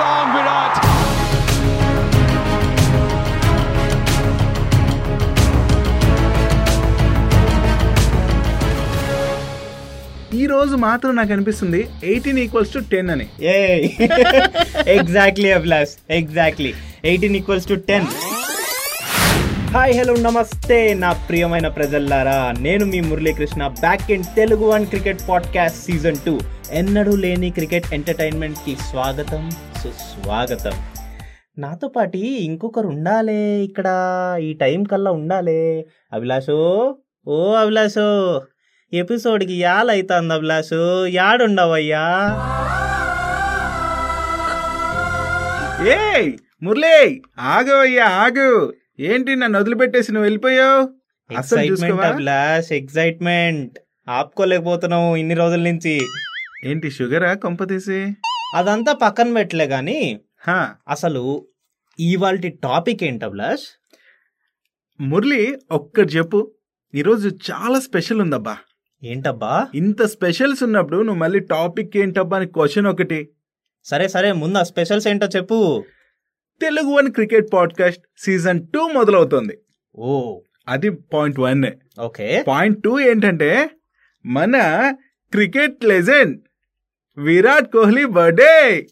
long, Virat. ఈ రోజు మాత్రం నాకు అనిపిస్తుంది ఎయిటీన్ ఈక్వల్స్ టు టెన్ అని. ఏ exactly Abhilash exactly eighteen equals to ten hi hello నమస్తే నా ప్రియమైన ప్రజల్లారా. నేను మీ Muralikrishna back in Telugu one cricket podcast season two. ఎన్నడూ లేని క్రికెట్ ఎంటర్టైన్మెంట్కి స్వాగతం సుస్వాగతం. నాతో పాటి ఇంకొకరు ఉండాలే ఇక్కడ ఈ టైం కల్లా ఉండాలే. అభిలాషో ఓ అభిలాషో ఎపిసోడ్కి యాలైతుంది అభిలాషు యాడుండవయ్యా? ఏయ్ మురళి అయ్యా ఆగు. ఏంటి నన్ను వదిలిపెట్టేసి నువ్వు వెళ్ళిపోయావు? అసలు ఎక్సైట్మెంట్ ఆపుకోలేకపోతున్నావు ఇన్ని రోజుల నుంచి. ఏంటి షుగరా కొంపతీసి అదంతా పక్కన పెట్టలే గాని హా. అసలు ఇవాళ టాపిక్ ఏంటి అభిలాష్? మురళి ఒక్కటి చెప్పు. ఈరోజు చాలా స్పెషల్ ఉందబ్బా. ఏంటబ్బా? ఇంత స్పెషల్స్ ఉన్నప్పుడు నువ్వు మళ్ళీ టాపిక్ ఏంటబ్బా అని క్వశ్చన్ ఒకటి. సరే సరే ముందు ఆ స్పెషల్స్ ఏంటో చెప్పు. Telugu one cricket podcast season two మొదలవుతుంది. ఓ. అది point one. Okay. Point two ఏంటంటే మన cricket legend Virat Kohli birthday.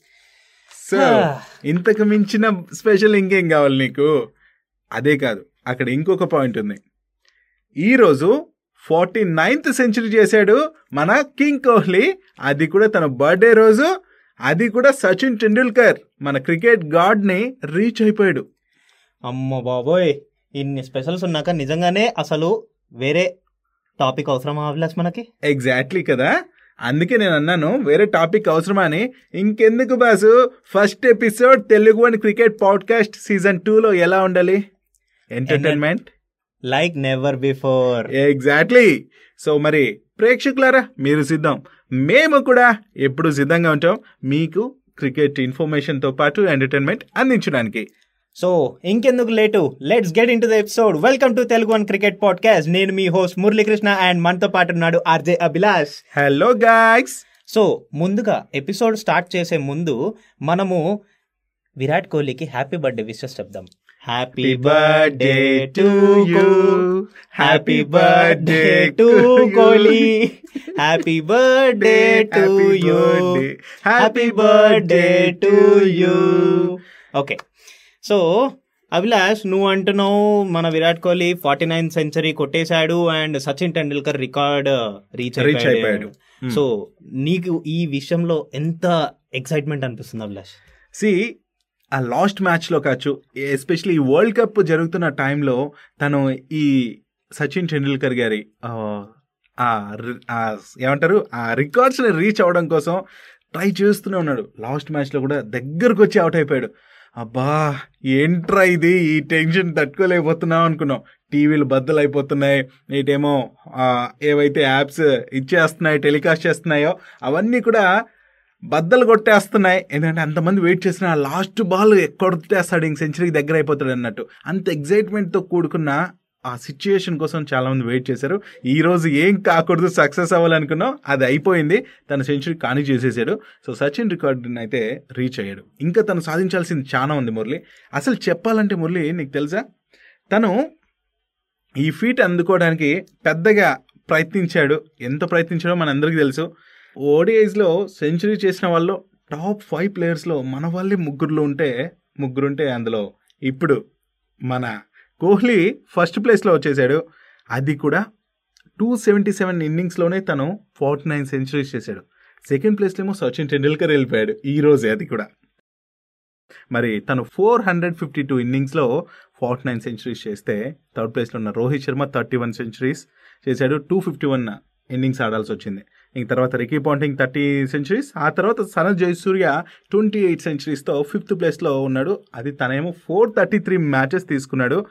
So ఇంతకు మించిన స్పెషల్ ఇంకేం కావాలి నీకు? అదే కాదు అక్కడ ఇంకొక పాయింట్ ఉంది. ఈరోజు ఫార్టీ నైన్త్ సెంచరీ చేశాడు మన కింగ్ కోహ్లీ. అది కూడా తన బర్త్డే రోజు. అది కూడా సచిన్ టెండూల్కర్. మన క్రికెట్ గాడ్ని రీచ్ అయిపోయాడు. అమ్మ బాబోయ్ ఇన్ని స్పెషల్స్ ఉన్నాక నిజంగానే అసలు వేరే టాపిక్ అవసరమా అభిలాష్ మనకి? ఎగ్జాక్ట్లీ కదా. అందుకే నేను అన్నాను వేరే టాపిక్ అవసరమా అని. ఇంకెందుకు boss? First episode Telugu one cricket podcast సీజన్లో ఎలా ఉండాలి? Entertainment like never before exactly so మరి ప్రేక్షకులారా మీరు సిద్ధం. మేము కూడా ఎప్పుడు సిద్ధంగా ఉంటాం మీకు క్రికెట్ ఇన్ఫర్మేషన్తో పాటు ఎంటర్టైన్మెంట్ అందించడానికి. సో ఇంకెందుకు late? Let's get into the episode welcome to Telugu one cricket podcast నేను మీ హోస్ట్ మురళీకృష్ణ అండ్ మనతో పాటు ఉన్నాడు RJ Abhilash. Hello guys so ముందుగా ఎపిసోడ్ స్టార్ట్ చేసే ముందు మనము విరాట్ కోహ్లీకి హ్యాపీ బర్త్డే విషెస్ చెప్దాం. Happy birthday to you happy birthday to Kohli happy birthday to you happy birthday to you okay so Abhilash నువ్వు అంటున్నావు మన Virat Kohli forty nine century కొట్టేశాడు and Sachin Tendulkar record reach Reach అయిపోయాడు. Hmm. So నీకు ఈ విషయంలో ఎంత excitement అనిపిస్తుంది అభిలాష్ సి ఆ లాస్ట్ మ్యాచ్లో కావచ్చు ఎస్పెషలీ వరల్డ్ కప్ జరుగుతున్న టైంలో తను ఈ సచిన్ టెండూల్కర్ గారి ఏమంటారు ఆ రికార్డ్స్ని రీచ్ అవ్వడం కోసం ట్రై చేస్తూనే ఉన్నాడు. లాస్ట్ మ్యాచ్లో కూడా దగ్గరకు వచ్చి అవుట్ అయిపోయాడు. అబ్బా ఏంట్రా ఇది? ఈ టెన్షన్ తట్టుకోలేకపోతున్నాం అనుకున్నాం. టీవీలు బద్దలు అయిపోతున్నాయి నేటేమో ఏవైతే యాప్స్ ఇచ్చేస్తున్నాయి టెలికాస్ట్ చేస్తున్నాయో అవన్నీ కూడా బద్దలు కొట్టేస్తున్నాయి. ఎందుకంటే అంతమంది వెయిట్ చేసిన లాస్ట్ బాల్ కొట్టేస్తాడు ఇంక సెంచరీకి దగ్గర అయిపోతాడు అన్నట్టు. అంత ఎగ్జైట్మెంట్తో కూడుకున్న ఆ సిచ్యుయేషన్ కోసం చాలామంది వెయిట్ చేశారు. ఈ రోజు ఏం కాకూడదు సక్సెస్ అవ్వాలనుకున్నాం అది అయిపోయింది. తన సెంచరీ కాని చేసేసాడు. సో సచిన్ రికార్డుని అయితే రీచ్ అయ్యాడు. ఇంకా తను సాధించాల్సింది చాలా ఉంది మురళి. అసలు చెప్పాలంటే మురళి నీకు తెలుసా? తను ఈ ఫీట్ అందుకోవడానికి పెద్దగా ప్రయత్నించాడు. ఎంత ప్రయత్నించాడో మనందరికీ తెలుసు. ఓడిఐస్లో సెంచరీ చేసిన వాళ్ళు టాప్ ఫైవ్ ప్లేయర్స్లో మన వాళ్ళే ముగ్గురులో ఉంటే ముగ్గురుంటే అందులో ఇప్పుడు మన కోహ్లీ ఫస్ట్ ప్లేస్లో వచ్చేసాడు. అది కూడా టూ సెవెంటీ సెవెన్ ఇన్నింగ్స్లోనే తను ఫార్టీ నైన్ సెంచరీస్ చేశాడు. సెకండ్ ప్లేస్లో ఏమో సచిన్ టెండూల్కర్ వెళ్ళిపోయాడు ఈ రోజే అది కూడా. మరి తను ఫోర్ హండ్రెడ్ ఫిఫ్టీ టూ ఇన్నింగ్స్లో ఫార్టీ నైన్ సెంచరీస్ చేస్తే థర్డ్ ప్లేస్లో ఉన్న Rohit Sharma thirty one centuries చేశాడు. టూ ఫిఫ్టీ వన్ ఇన్నింగ్స్ ఆడాల్సి వచ్చింది. ఇంక తర్వాత రికీ పాంటింగ్ థర్టీ సెంచరీస్ ఆ తర్వాత సనత్ జయసూర్య ట్వంటీ ఎయిట్ సెంచరీస్తో ఫిఫ్త్ ప్లేస్లో ఉన్నాడు. అది తనేమో ఫోర్ థర్టీ త్రీ మ్యాచెస్ తీసుకున్నాడు.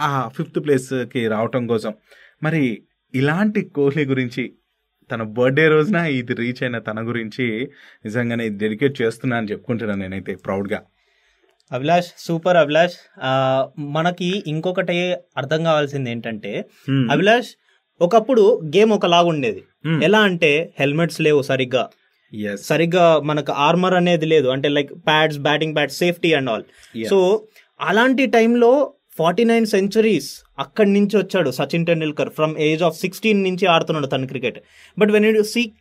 ఆ- ఫిఫ్త్ ప్లేస్కి రావటం కోసం. మరి ఇలాంటి కోహ్లీ గురించి తన బర్త్డే రోజున ఇది రీచ్ అయిన తన గురించి నిజంగానే డెడికేట్ చేస్తున్నా అని చెప్పుకుంటున్నాను నేనైతే ప్రౌడ్గా. అభిలాష్ సూపర్ అభిలాష్. మనకి ఇంకొకటి అర్థం కావాల్సింది ఏంటంటే అభిలాష్ ఒకప్పుడు గేమ్ ఒకలాగా ఉండేది. Hmm. ఎలా అంటే హెల్మెట్స్ లేవు సరిగ్గా. సరిగ్గా మనకు ఆర్మర్ అనేది లేదు. అంటే like pads batting pads safety and all. So అలాంటి టైంలో ఫార్టీ నైన్ సెంచరీస్ అక్కడి నుంచి వచ్చాడు Sachin Tendulkar. From age of sixteen నుంచి ఆడుతున్నాడు తన cricket but when you see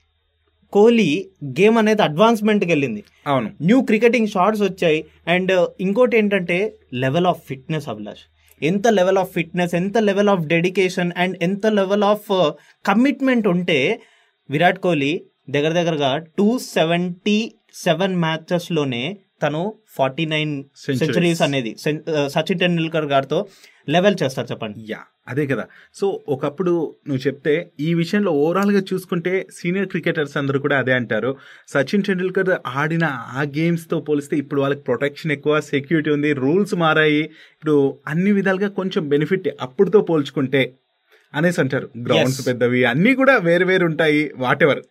Kohli game అనేది అడ్వాన్స్మెంట్కి వెళ్ళింది. అవును. న్యూ క్రికెటింగ్ షాట్స్ వచ్చాయి. అండ్ ఇంకోటి ఏంటంటే లెవెల్ ఆఫ్ ఫిట్నెస్ అభిలాష్. ఎంత లెవెల్ ఆఫ్ ఫిట్నెస్ ఎంత లెవెల్ ఆఫ్ డెడికేషన్ అండ్ ఎంత లెవెల్ ఆఫ్ కమిట్మెంట్ ఉంటే విరాట్ కోహ్లీ దగ్గర దగ్గరగా టూ సెవెంటీ సెవెన్ మ్యాచెస్లోనే తను ఫార్టీ నైన్. సెంచరీస్ అనేది సచిన్ టెండూల్కర్ గారితో లెవెల్ చేస్తారు చెప్పండి యా అదే కదా. సో ఒకప్పుడు నువ్వు చెప్తే ఈ విషయంలో ఓవరాల్గా చూసుకుంటే సీనియర్ క్రికెటర్స్ అందరూ కూడా అదే అంటారు. సచిన్ టెండూల్కర్ ఆడిన ఆ గేమ్స్తో పోలిస్తే ఇప్పుడు వాళ్ళకి ప్రొటెక్షన్ ఎక్కువ సెక్యూరిటీ ఉంది రూల్స్ మారాయి. ఇప్పుడు అన్ని విధాలుగా కొంచెం బెనిఫిట్ అప్పుడుతో పోల్చుకుంటే అనేసి అంటారు. గ్రౌండ్స్. పెద్దవి అన్నీ కూడా వేరు వేరు ఉంటాయి వాట్ ఎవర్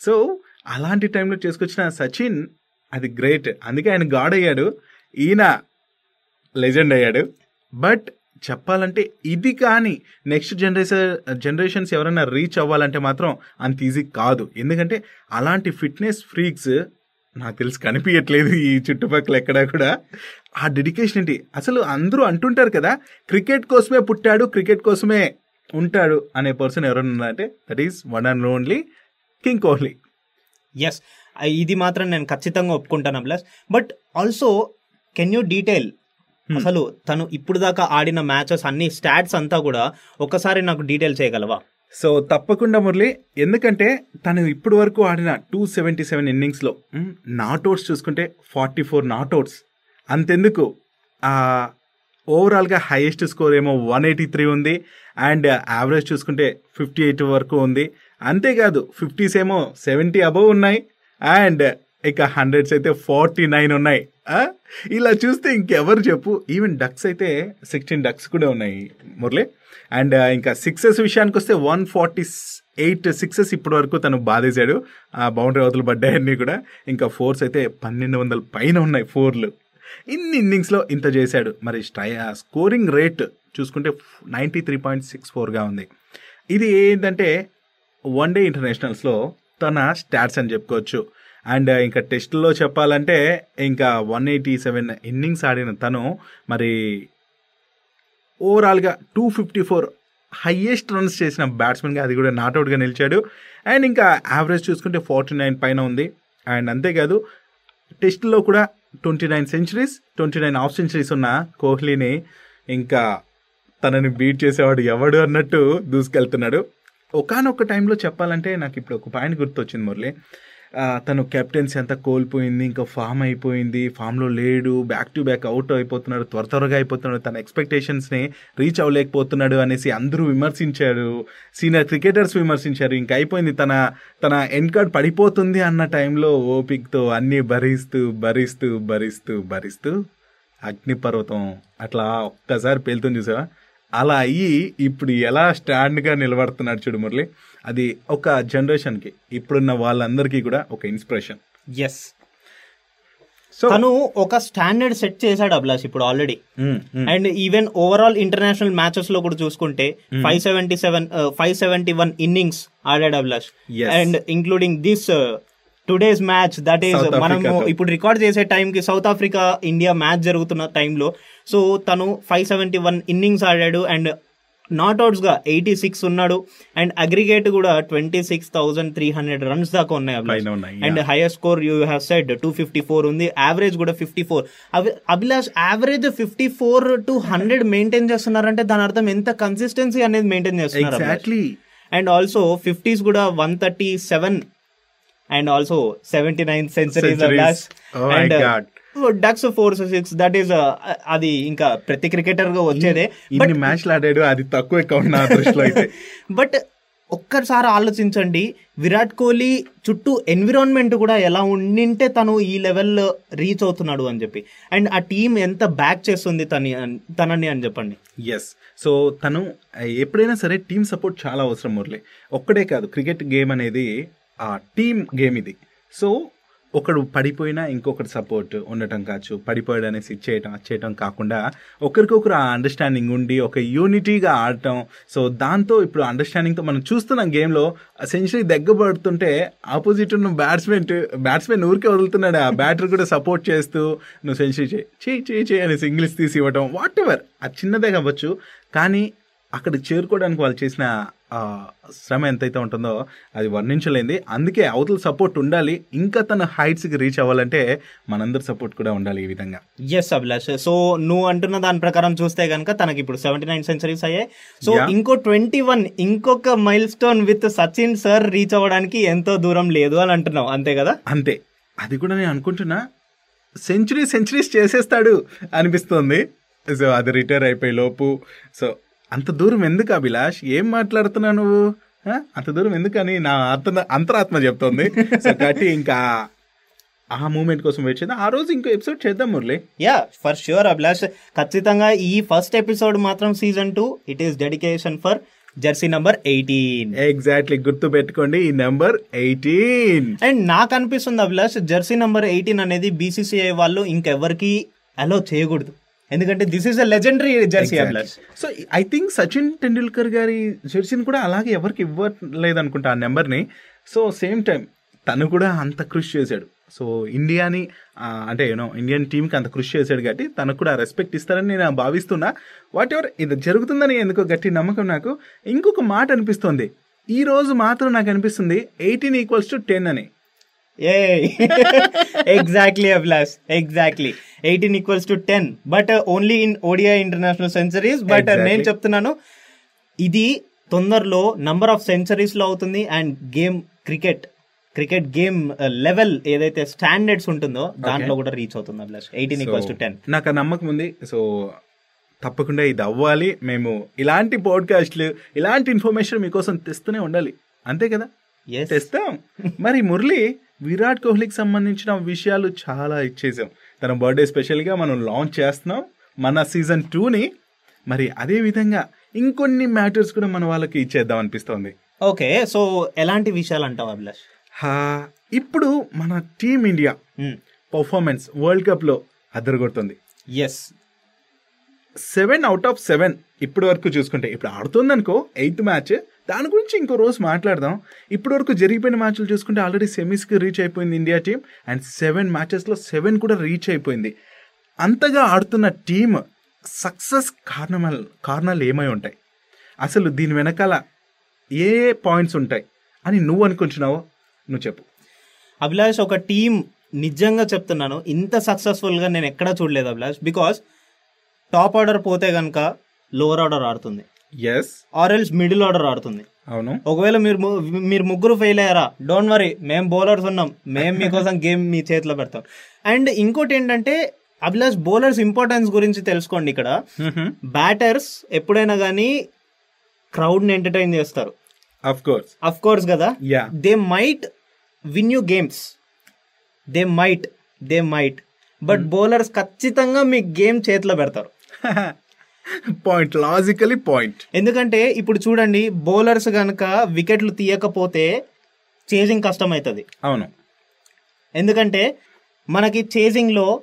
సో అలాంటి టైంలో చేసుకొచ్చిన సచిన్ అది గ్రేట్ అందుకే ఆయన గాడ్ అయ్యాడు. ఈయన లెజెండ్ అయ్యాడు. బట్ చెప్పాలంటే ఇది కానీ నెక్స్ట్ జనరేషన్ జనరేషన్స్ ఎవరైనా రీచ్ అవ్వాలంటే మాత్రం అంత ఈజీ కాదు. ఎందుకంటే అలాంటి ఫిట్నెస్ ఫ్రీక్స్ నాకు తెలిసి కనిపించట్లేదు ఈ చుట్టుపక్కల ఎక్కడా కూడా. ఆ డెడికేషన్ ఏంటి? అసలు అందరూ అంటుంటారు కదా క్రికెట్ కోసమే పుట్టాడు క్రికెట్ కోసమే ఉంటాడు అనే పర్సన్ ఎవరైనా ఉన్నారంటే that is one and only king Kohli yes ఇది మాత్రం నేను ఖచ్చితంగా ఒప్పుకుంటాను plus but also can you detail అసలు తను ఇప్పుడు దాకా ఆడిన మ్యాచెస్ అన్ని స్టాట్స్ అంతా కూడా ఒకసారి నాకు డీటెయిల్ చేయగలవా? సో తప్పకుండా మురళి. ఎందుకంటే తను ఇప్పటి వరకు ఆడిన టూ సెవెంటీ సెవెన్ ఇన్నింగ్స్లో నాట్అవుట్స్ చూసుకుంటే ఫార్టీ ఫోర్ నాట్అవుట్స్ అంతెందుకు? ఓవరాల్గా హైయెస్ట్ స్కోర్ ఏమో వన్ ఎయిటీ త్రీ ఉంది. అండ్ యావరేజ్ చూసుకుంటే ఫిఫ్టీ ఎయిట్ వరకు ఉంది. అంతేకాదు ఫిఫ్టీస్ ఏమో సెవెంటీ అబవ్ ఉన్నాయి. అండ్ ఇక హండ్రెడ్స్ అయితే ఫార్టీ నైన్ ఉన్నాయి ఇలా చూస్తే ఇంకెవరు చెప్పు. ఈవెన్ డక్స్ అయితే సిక్స్టీన్ డక్స్ కూడా ఉన్నాయి మురళి. అండ్ uh, ఇంకా సిక్సెస్ విషయానికి వస్తే వన్ ఫార్టీ ఎయిట్ సిక్సెస్ ఇప్పటి వరకు తను బాధేశాడు. ఆ బౌండరీ అవతలు పడ్డాయన్నీ కూడా. ఇంకా ఫోర్స్ అయితే పన్నెండు వందల పైన ఉన్నాయి ఫోర్లు ఇన్ని ఇన్నింగ్స్లో ఇంత చేశాడు. మరి స్ట్రై స్కోరింగ్ రేట్ చూసుకుంటే నైంటీ త్రీ పాయింట్ సిక్స్ ఫోర్గా ఉంది. ఇది ఏంటంటే వన్ డే ఇంటర్నేషనల్స్లో తన స్టాట్స్ అని చెప్పుకోవచ్చు. అండ్ ఇంకా టెస్ట్లో చెప్పాలంటే ఇంకా వన్ ఎయిటీ సెవెన్ ఇన్నింగ్స్ ఆడిన తను మరి ఓవరాల్గా two fifty four highest runs చేసిన బ్యాట్స్మెన్గా అది కూడా నాట్అవుట్గా నిలిచాడు. అండ్ ఇంకా యావరేజ్ చూసుకుంటే ఫార్టీ నైన్ పైన ఉంది. అండ్ అంతేకాదు టెస్ట్లో కూడా twenty nine centuries twenty nine half centuries ఉన్న కోహ్లీని ఇంకా తనని బీట్ చేసేవాడు ఎవడు అన్నట్టు దూసుకెళ్తున్నాడు. ఒకనొక టైంలో చెప్పాలంటే నాకు ఇప్పుడు ఒక పాయింట్ గుర్తొచ్చింది మురళి. తను కెప్టెన్సీ అంతా కోల్పోయింది ఇంకా ఫామ్ అయిపోయింది ఫామ్లో లేడు బ్యాక్ టు బ్యాక్ అవుట్ అయిపోతున్నాడు త్వర త్వరగా అయిపోతున్నాడు తన ఎక్స్పెక్టేషన్స్ని రీచ్ అవ్వలేకపోతున్నాడు అనేసి అందరూ విమర్శించారు సీనియర్ క్రికెటర్స్ విమర్శించారు ఇంకా అయిపోయింది తన తన ఎండ్ కార్డ్ పడిపోతుంది అన్న టైంలో ఓపిక్తో అన్నీ భరిస్తూ భరిస్తూ భరిస్తూ భరిస్తూ అగ్నిపర్వతం అట్లా ఒక్కసారి పేలుతుంది చూసావా? అలా అయ్యి ఇప్పుడు ఎలా స్టాండ్గా నిలబడుతున్నాడు చూడు మురళి. అది ఒక జనరేషన్కి ఇప్పుడున్న వాళ్ళందరికీ కూడా ఒక ఇన్స్పిరేషన్ ఎస్ సో తను ఒక స్టాండర్డ్ సెట్ చేశాడు అభిలాష్ ఇప్పుడు already and even overall international మ్యాచెస్లో కూడా చూసుకుంటే five seventy seven five seventy one innings ఆడాడు Abhilash. And including this today's match that is మనము. ఇప్పుడు రికార్డ్ చేసే టైం కి సౌత్ ఆఫ్రికా ఇండియా మ్యాచ్ జరుగుతున్న టైంలో సో తను ఫైవ్ సెవెంటీ వన్ ఇన్నింగ్స్ ఆడాడు అండ్ నాట్అవుట్స్గా ఎయిటీ సిక్స్ ఉన్నాడు అండ్ అగ్రిగేట్ కూడా twenty six thousand three hundred runs దాకా ఉన్నాయి and higher score you have said two fifty four ఉంది. యావరేజ్ కూడా fifty four Abhilash average fifty four to hundred maintain చేస్తున్నారంటే దాని అర్థం ఎంత కన్సిస్టెన్సీ అనేది మెయింటైన్ చేస్తున్నారు అండ్ ఆల్సో ఫిఫ్టీస్ కూడా one thirty seven and also seventy nine. Oh my God. Ducks four six that is అది ఇంకా ప్రతి క్రికెటర్గా వచ్చేదే. బట్ మ్యాచ్లు ఆడాడు అది తక్కువ అకౌంట్ నా దృష్టిలో అయితే. బట్ ఒక్కసారి ఆలోచించండి విరాట్ కోహ్లీ చుట్టూ ఎన్విరాన్మెంట్ కూడా ఎలా ఉండింటే తను ఈ లెవెల్ రీచ్ అవుతున్నాడు అని చెప్పి. అండ్ ఆ టీం ఎంత బ్యాక్ చేస్తుంది తని తనని అని చెప్పండి. ఎస్ సో తను ఎప్పుడైనా సరే టీమ్ సపోర్ట్ చాలా అవసరం మురళి. ఒక్కడే కాదు క్రికెట్ గేమ్ అనేది టీమ్ గేమ్ ఇది. సో ఒకడు పడిపోయినా ఇంకొకటి సపోర్ట్ ఉండటం కావచ్చు. పడిపోయాడు అనేసి ఇచ్చేయటం చేయటం కాకుండా ఒకరికొకరు ఆ అండర్స్టాండింగ్ ఉండి ఒక యూనిటీగా ఆడటం. సో దాంతో ఇప్పుడు అండర్స్టాండింగ్తో మనం చూస్తున్నాం గేమ్లో సెంచరీ దగ్గబడుతుంటే ఆపోజిట్ ఉన్న బ్యాట్స్మెన్ బ్యాట్స్మెన్ ఊరికే వదులుతున్నాడు. ఆ బ్యాటర్ కూడా సపోర్ట్ చేస్తూ నువ్వు సెంచరీ చేయి చేయి చేయి చేయి అనేసి ఇంగ్లీష్ తీసి ఇవ్వటం వాట్ ఎవర్ అది చిన్నదే కావచ్చు. కానీ అక్కడికి చేరుకోవడానికి వాళ్ళు చేసిన శ్రమ ఎంతైతే ఉంటుందో అది వర్ణించలేంది. అందుకే అవతల సపోర్ట్ ఉండాలి. ఇంకా తన హైట్స్కి రీచ్ అవ్వాలంటే మనందరి సపోర్ట్ కూడా ఉండాలి ఈ విధంగా. ఎస్ అభిలాష్ సో నువ్వు అంటున్న దాని ప్రకారం చూస్తే కనుక తనకి ఇప్పుడు సెవెంటీ నైన్ సెంచరీస్ అయ్యాయి సో. ఇంకో ట్వంటీ వన్ ఇంకొక milestone with Sachin sir reach అవ్వడానికి ఎంతో దూరం లేదు అని అంటున్నావు. అంతే కదా? అంతే. అది కూడా నేను అనుకుంటున్నా. సెంచరీ సెంచరీస్ చేసేస్తాడు అనిపిస్తుంది. సో అది రిటైర్ అయిపోయి లోపు. సో అంత దూరం ఎందుకు అభిలాష్? ఏం మాట్లాడుతున్నావు నువ్వు? అంత దూరం ఎందుకని? నా అర్థ అంతరాత్మ చెప్తోంది. సో కాబట్టి ఇంకా ఆ మూమెంట్ కోసం వెయిట్ చేద్దాం. ఆ రోజు ఇంకో ఎపిసోడ్ చేద్దాం Murali. Yeah for sure Abhilash. ఖచ్చితంగా ఈ ఫస్ట్ ఎపిసోడ్ మాత్రం season two it is dedication for jersey number eighteen exactly గుర్తు పెట్టుకోండి ఈ నెంబర్ ఎయిటీన్ అండ్ నాకు అనిపిస్తుంది అభిలాష్ జెర్సీ నంబర్ ఎయిటీన్ అనేది బీసీసీఐ వాళ్ళు ఇంకెవరికి అలో చేయకూడదు. ఎందుకంటే this is a legendary jersey Abhilash so I think Sachin Tendulkar గారి జెర్సీని కూడా అలాగే ఎవరికి ఇవ్వలేదు అనుకుంటా ఆ నెంబర్ని సో సేమ్ టైం తను కూడా అంత కృషి చేశాడు. సో ఇండియాని అంటే యూనో ఇండియన్ టీంకి అంత కృషి చేశాడు కాబట్టి తనకు కూడా రెస్పెక్ట్ ఇస్తారని నేను భావిస్తున్నా. వాట్ ఎవర్ ఇది జరుగుతుందని ఎందుకో గట్టి నమ్మకం నాకు. ఇంకొక మాట అనిపిస్తుంది. ఈ రోజు మాత్రం నాకు అనిపిస్తుంది ఎయిటీన్ ఈక్వల్స్ టు టెన్ అని. ఏ exactly Abhilash exactly eighteen equals to ten but only in ODI international centuries but. నేను చెప్తున్నాను ఇది తొందరలో నంబర్ ఆఫ్ సెంచరీస్లో అవుతుంది and game cricket cricket game level ఏదైతే స్టాండర్డ్స్ ఉంటుందో దాంట్లో కూడా రీచ్ అవుతుంది Abhilash eighteen equals to ten నాకు నమ్మకం ఉంది. సో తప్పకుండా ఇది అవ్వాలి. మేము ఇలాంటి పాడ్కాస్ట్లు ఇలాంటి ఇన్ఫర్మేషన్ మీకోసం తెస్తూనే ఉండాలి. అంతే కదా? తెస్తాం. మరి మురళి విరాట్ కోహ్లీకి సంబంధించిన విషయాలు చాలా ఇచ్చేసాం తన బర్త్డే స్పెషల్గా మనం లాంచ్ చేస్తున్నాం మన సీజన్ టూని. మరి అదే విధంగా ఇంకొన్ని మ్యాటర్స్ కూడా మన వాళ్ళకి ఇచ్చేద్దాం అనిపిస్తోంది. ఓకే సో ఎలాంటి విషయాలు అంటావు అభిలాష్? హా, ఇప్పుడు మన టీమ్ ఇండియా పర్ఫార్మెన్స్ వరల్డ్ కప్లో అద్దరగొడుతుంది. Yes seven out of seven ఇప్పటి వరకు చూసుకుంటే ఇప్పుడు ఆడుతుంది అనుకో ఎయిత్ మ్యాచ్ దాని గురించి ఇంకో రోజు మాట్లాడదాం. ఇప్పటి వరకు జరిగిపోయిన మ్యాచ్లు చూసుకుంటే ఆల్రెడీ సెమీస్కి రీచ్ అయిపోయింది ఇండియా టీం. అండ్ సెవెన్ మ్యాచెస్లో సెవెన్ కూడా రీచ్ అయిపోయింది. అంతగా ఆడుతున్న టీం సక్సెస్ కారణాలు కారణాలు ఏమై ఉంటాయి? అసలు దీని వెనకాల ఏ పాయింట్స్ ఉంటాయి? అని నువ్వు అనుకుంటున్నావో నువ్వు చెప్పు. అభిలాష్ ఒక టీం నిజంగా చెప్తున్నాను ఇంత సక్సెస్ఫుల్గా నేను ఎక్కడా చూడలేదు అభిలాష్. బికాస్ టాప్ ఆర్డర్ పోతే కనుక లోవర్ ఆర్డర్ ఆడుతుంది. Yes or else middle order ఆడుతుంది. అవును. ఒకవేళ మీరు మీరు ముగ్గురు ఫెయిల్ అయ్యారా డోంట్ వరీ మేము బౌలర్స్ ఉన్నాం మేము మీకోసం గేమ్ మీ చేతిలో పెడతాం. అండ్ ఇంకోటి ఏంటంటే అభిలాష్ బౌలర్స్ ఇంపార్టెన్స్ గురించి తెలుసుకోండి ఇక్కడ. బ్యాటర్స్ ఎప్పుడైనా కానీ క్రౌడ్ని ఎంటర్టైన్ చేస్తారు. అఫ్ కోర్స్ అఫ్ కోర్స్ కదా? They might win you games they might they might but bowlers ఖచ్చితంగా మీ గేమ్ చేతిలో పెడతారు. పాయింట్ లాజికలీ పాయింట్ ఎందుకంటే ఇప్పుడు చూడండి బౌలర్స్ కనుక వికెట్లు తీయకపోతే చేజింగ్ కష్టం అవుతుంది అవును. ఎందుకంటే మనకి చేజింగ్లో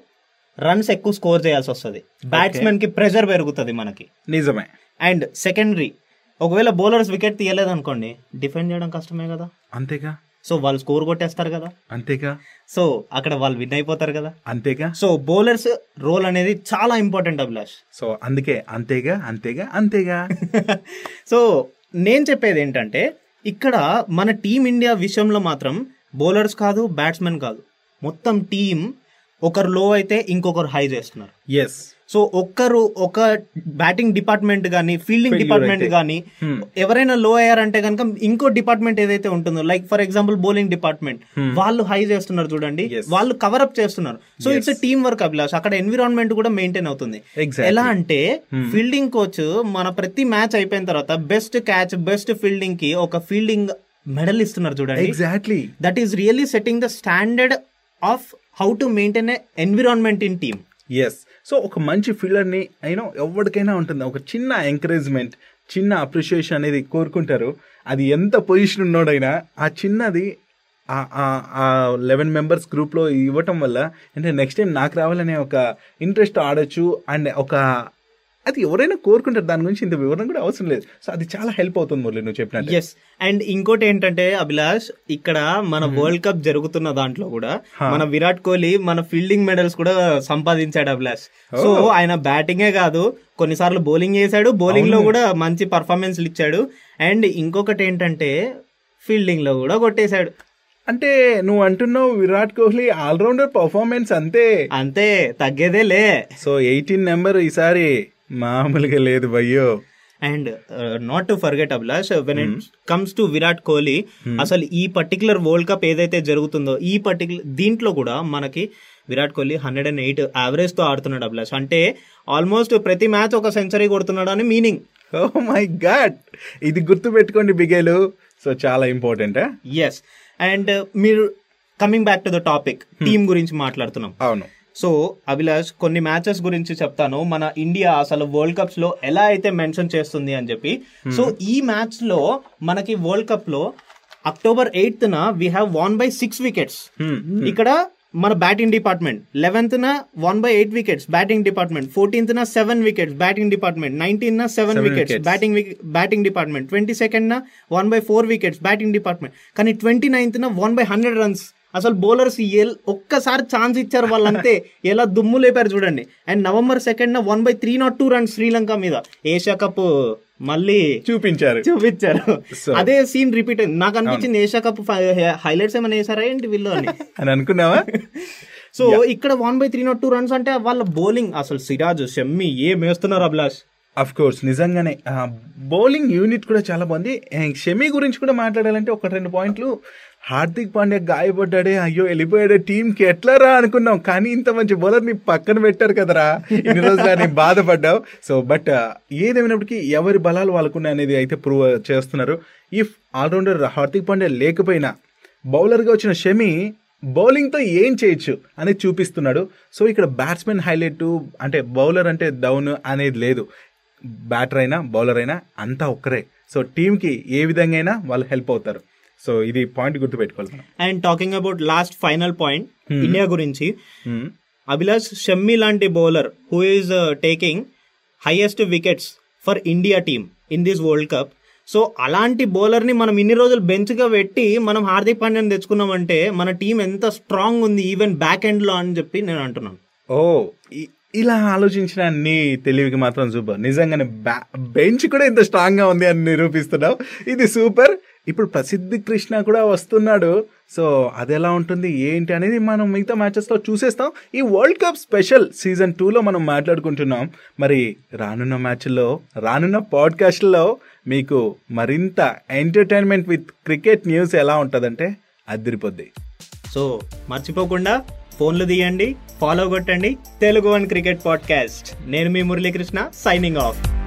రన్స్ ఎక్కువ స్కోర్ చేయాల్సి వస్తుంది. బ్యాట్స్మెన్కి ప్రెషర్ పెరుగుతుంది మనకి. నిజమే. అండ్ సెకండరీ ఒకవేళ బౌలర్స్ వికెట్ తీయలేదు అనుకోండి డిఫెండ్ చేయడం కష్టమే కదా. అంతేగా? సో వాళ్ళు స్కోర్ కొట్టేస్తారు కదా. అంతేగా సో అక్కడ వాళ్ళు విన్ అయిపోతారు కదా. అంతేగా సో బౌలర్స్ రోల్ అనేది చాలా ఇంపార్టెంట్ అభిలాష్. సో అందుకే అంతేగా అంతేగా అంతేగా. సో నేను చెప్పేది ఏంటంటే ఇక్కడ మన టీం ఇండియా విషయంలో మాత్రం బౌలర్స్ కాదు బ్యాట్స్మెన్ కాదు. మొత్తం టీం ఒకరు లో అయితే ఇంకొకరు హై చేస్తున్నారు. ఎస్ సో ఒక్కరు ఒక బ్యాటింగ్ డిపార్ట్మెంట్ కానీ ఫీల్డింగ్ డిపార్ట్మెంట్. కానీ Hmm. ఎవరైనా లో అయ్యారంటే కనుక ఇంకో డిపార్ట్మెంట్ ఏదైతే ఉంటుందో like for example bowling department వాళ్ళు హై చేస్తున్నారు చూడండి. వాళ్ళు కవర్ అప్ చేస్తున్నారు so. It's team work Abhilash అక్కడ ఎన్విరాన్మెంట్ కూడా మెయింటైన్ అవుతుంది. ఎలా అంటే ఫీల్డింగ్ కోచ్ మన ప్రతి మ్యాచ్ అయిపోయిన తర్వాత బెస్ట్ క్యాచ్ బెస్ట్ ఫీల్డింగ్కి ఒక ఫీల్డింగ్ మెడల్ ఇస్తున్నారు చూడండి exactly that is really setting the standard of how to maintain environment in team yes so ఒక మంచి ఫీల్డర్ని అయినా ఎవరికైనా ఉంటుంది. ఒక చిన్న ఎంకరేజ్మెంట్ చిన్న అప్రిషియేషన్ అనేది కోరుకుంటారు. అది ఎంత పొజిషన్ ఉన్నోడైనా ఆ చిన్నది ఆ లెవెన్ మెంబర్స్ గ్రూప్లో ఇవ్వటం వల్ల అంటే నెక్స్ట్ టైం నాకు రావాలనే ఒక ఇంట్రెస్ట్ ఆడొచ్చు. అండ్ ఒక అది ఎవరైనా కోరుకుంటారు. దాని గురించి ఇంత వివరణ కూడా అవసరం లేదు. సో అది చాలా హెల్ప్ అవుతుంది మురళి నువ్వు చెప్పినట్టు. ఎస్ అండ్ ఇంకోటి ఏంటంటే అభిలాష్ ఇక్కడ మన వరల్డ్ కప్ జరుగుతున్న దాంట్లో కూడా మన విరాట్ కోహ్లీ మన ఫీల్డింగ్ మెడల్స్ కూడా సంపాదించాడు అభిలాష్. సో ఆయన బ్యాటింగే కాదు కొన్నిసార్లు బౌలింగ్ చేశాడు. బౌలింగ్లో కూడా మంచి పర్ఫార్మెన్స్ ఇచ్చాడు. అండ్ ఇంకొకటి ఏంటంటే ఫీల్డింగ్లో కూడా కొట్టేశాడు. అంటే నువ్వు అంటున్నావు విరాట్ కోహ్లీ ఆల్రౌండర్ పర్ఫార్మెన్స్ అంతే. అంతే తగ్గేదే లే. సో ఎయిటీన్ నెంబర్ ఈసారి మామూలుగా లేదు భయ్యో. And not to forget Abhilash when it comes to Virat Kohli అసలు ఈ పర్టికులర్ వరల్డ్ కప్ ఏదైతే జరుగుతుందో ఈ పర్టికులర్ దీంట్లో కూడా మనకి Virat Kohli hundred and eight యావరేజ్తో ఆడుతున్నాడు అభిలాష్. అంటే ఆల్మోస్ట్ ప్రతి మ్యాచ్ ఒక సెంచరీ కొడుతున్నాడు అని మీనింగ్ ఓ మై గాడ్ ఇది గుర్తు పెట్టుకోండి బిగేలు. సో చాలా ఇంపార్టెంట్ ఎస్ అండ్ మీరు coming back to the topic team గురించి మాట్లాడుతున్నాం. అవును. సో అభిలాష్ కొన్ని మ్యాచెస్ గురించి చెప్తాను. మన ఇండియా అసలు వరల్డ్ కప్స్లో ఎలా అయితే మెన్షన్ చేస్తుంది అని చెప్పి. సో ఈ మ్యాచ్లో మనకి వరల్డ్ కప్లో అక్టోబర్ ఎయిత్ న we have won by six wickets ఇక్కడ మన బ్యాటింగ్ డిపార్ట్మెంట్ లెవెన్త్ న won by eight wickets batting department fourteenth న seven wickets batting department nineteen న seven wickets wickets. Batting batting department twenty second న won by four wickets batting department కానీ twenty ninth న one by hundred runs అసలు bowlers ఒక్కసారి chance ఇచ్చారు వాళ్ళంతే. ఎలా దుమ్ము లేపారు చూడండి. And November second won by three nought two runs Sri Lanka మీద. ఏషియా కప్ మళ్ళీ చూపించారు. చూపించారు. అదే సీన్ రిపీట్ అయింది. నాకు అనిపించింది ఏషియా కప్ హైలైట్స్ ఏమైనా వేసారా ఏంటి వీళ్ళు అని. అని అనుకున్నావా? సో ఇక్కడ won by three nought two runs అంటే వాళ్ళ బౌలింగ్ అసలు సిరాజ్ షమ్మి ఏం వేస్తున్నారు అభిలాష్? అఫ్ కోర్స్ నిజంగానే బౌలింగ్ యూనిట్ కూడా చాలా బాగుంది. షమి గురించి కూడా మాట్లాడాలంటే ఒక రెండు పాయింట్లు హార్దిక్ పాండ్యా గాయపడ్డాడే అయ్యో వెళ్ళిపోయాడే టీంకి ఎట్లా రా అనుకున్నాం. కానీ ఇంత మంచి బౌలర్ని పక్కన పెట్టారు కదరా. ఇన్ని రోజులు అని బాధపడ్డావు. సో బట్ ఏదేమైనప్పటికీ ఎవరి బలాలు వాళ్ళకున్నాయి అనేది అయితే ప్రూవ్ చేస్తున్నారు. ఇఫ్ ఆల్రౌండర్ హార్దిక్ పాండ్యా లేకపోయినా బౌలర్గా వచ్చిన షమి బౌలింగ్తో ఏం చేయొచ్చు అనేది చూపిస్తున్నాడు. సో ఇక్కడ బ్యాట్స్మెన్ హైలైట్ అంటే బౌలర్ అంటే డౌన్ అనేది లేదు. బ్యాటర్ అయినా బౌలర్ అయినా అంతా ఒక్కరే. సో టీంకి ఏ విధంగా అయినా వాళ్ళు హెల్ప్ అవుతారు. సో ఇది పాయింట్ గుర్తుపెట్టుకోవాలి మనం and talking about last final point India గురించి Hmm. అభిలాష్ షమ్మి లాంటి bowler who is taking highest wickets for India team in this world cup so అలాంటి బౌలర్ని మనం ఇన్ని రోజులు బెంచ్గా పెట్టి మనం హార్దిక్ పాండ్యాని తెచ్చుకున్నామంటే మన టీం ఎంత స్ట్రాంగ్ ఉంది ఈవెన్ బ్యాక్ ఎండ్లో అని చెప్పి నేను అంటున్నాను. ఓ ఇలా ఆలోచించిన నీ తెలివికి మాత్రం సూపర్. నిజంగానే బెంచ్ కూడా ఇంత స్ట్రాంగ్గా ఉంది అని నిరూపిస్తున్నావు. ఇది సూపర్. ఇప్పుడు ప్రసిద్ధి కృష్ణ కూడా వస్తున్నాడు. సో అది ఎలా ఉంటుంది? ఏంటి అనేది మనం మిగతా మ్యాచెస్లో చూసేస్తాం. ఈ వరల్డ్ కప్ స్పెషల్ సీజన్ టూలో మనం మాట్లాడుకుంటున్నాం. మరి రానున్న మ్యాచ్లో రానున్న పాడ్కాస్ట్లో మీకు మరింత ఎంటర్టైన్మెంట్ విత్ క్రికెట్ న్యూస్ ఎలా ఉంటుందంటే అదిరిపోద్ది. సో మర్చిపోకుండా ఫోన్లు తీయండి ఫాలో కొట్టండి. తెలుగు వన్ క్రికెట్ పాడ్కాస్ట్ నేను మీ మురళీకృష్ణ సైనింగ్ ఆఫ్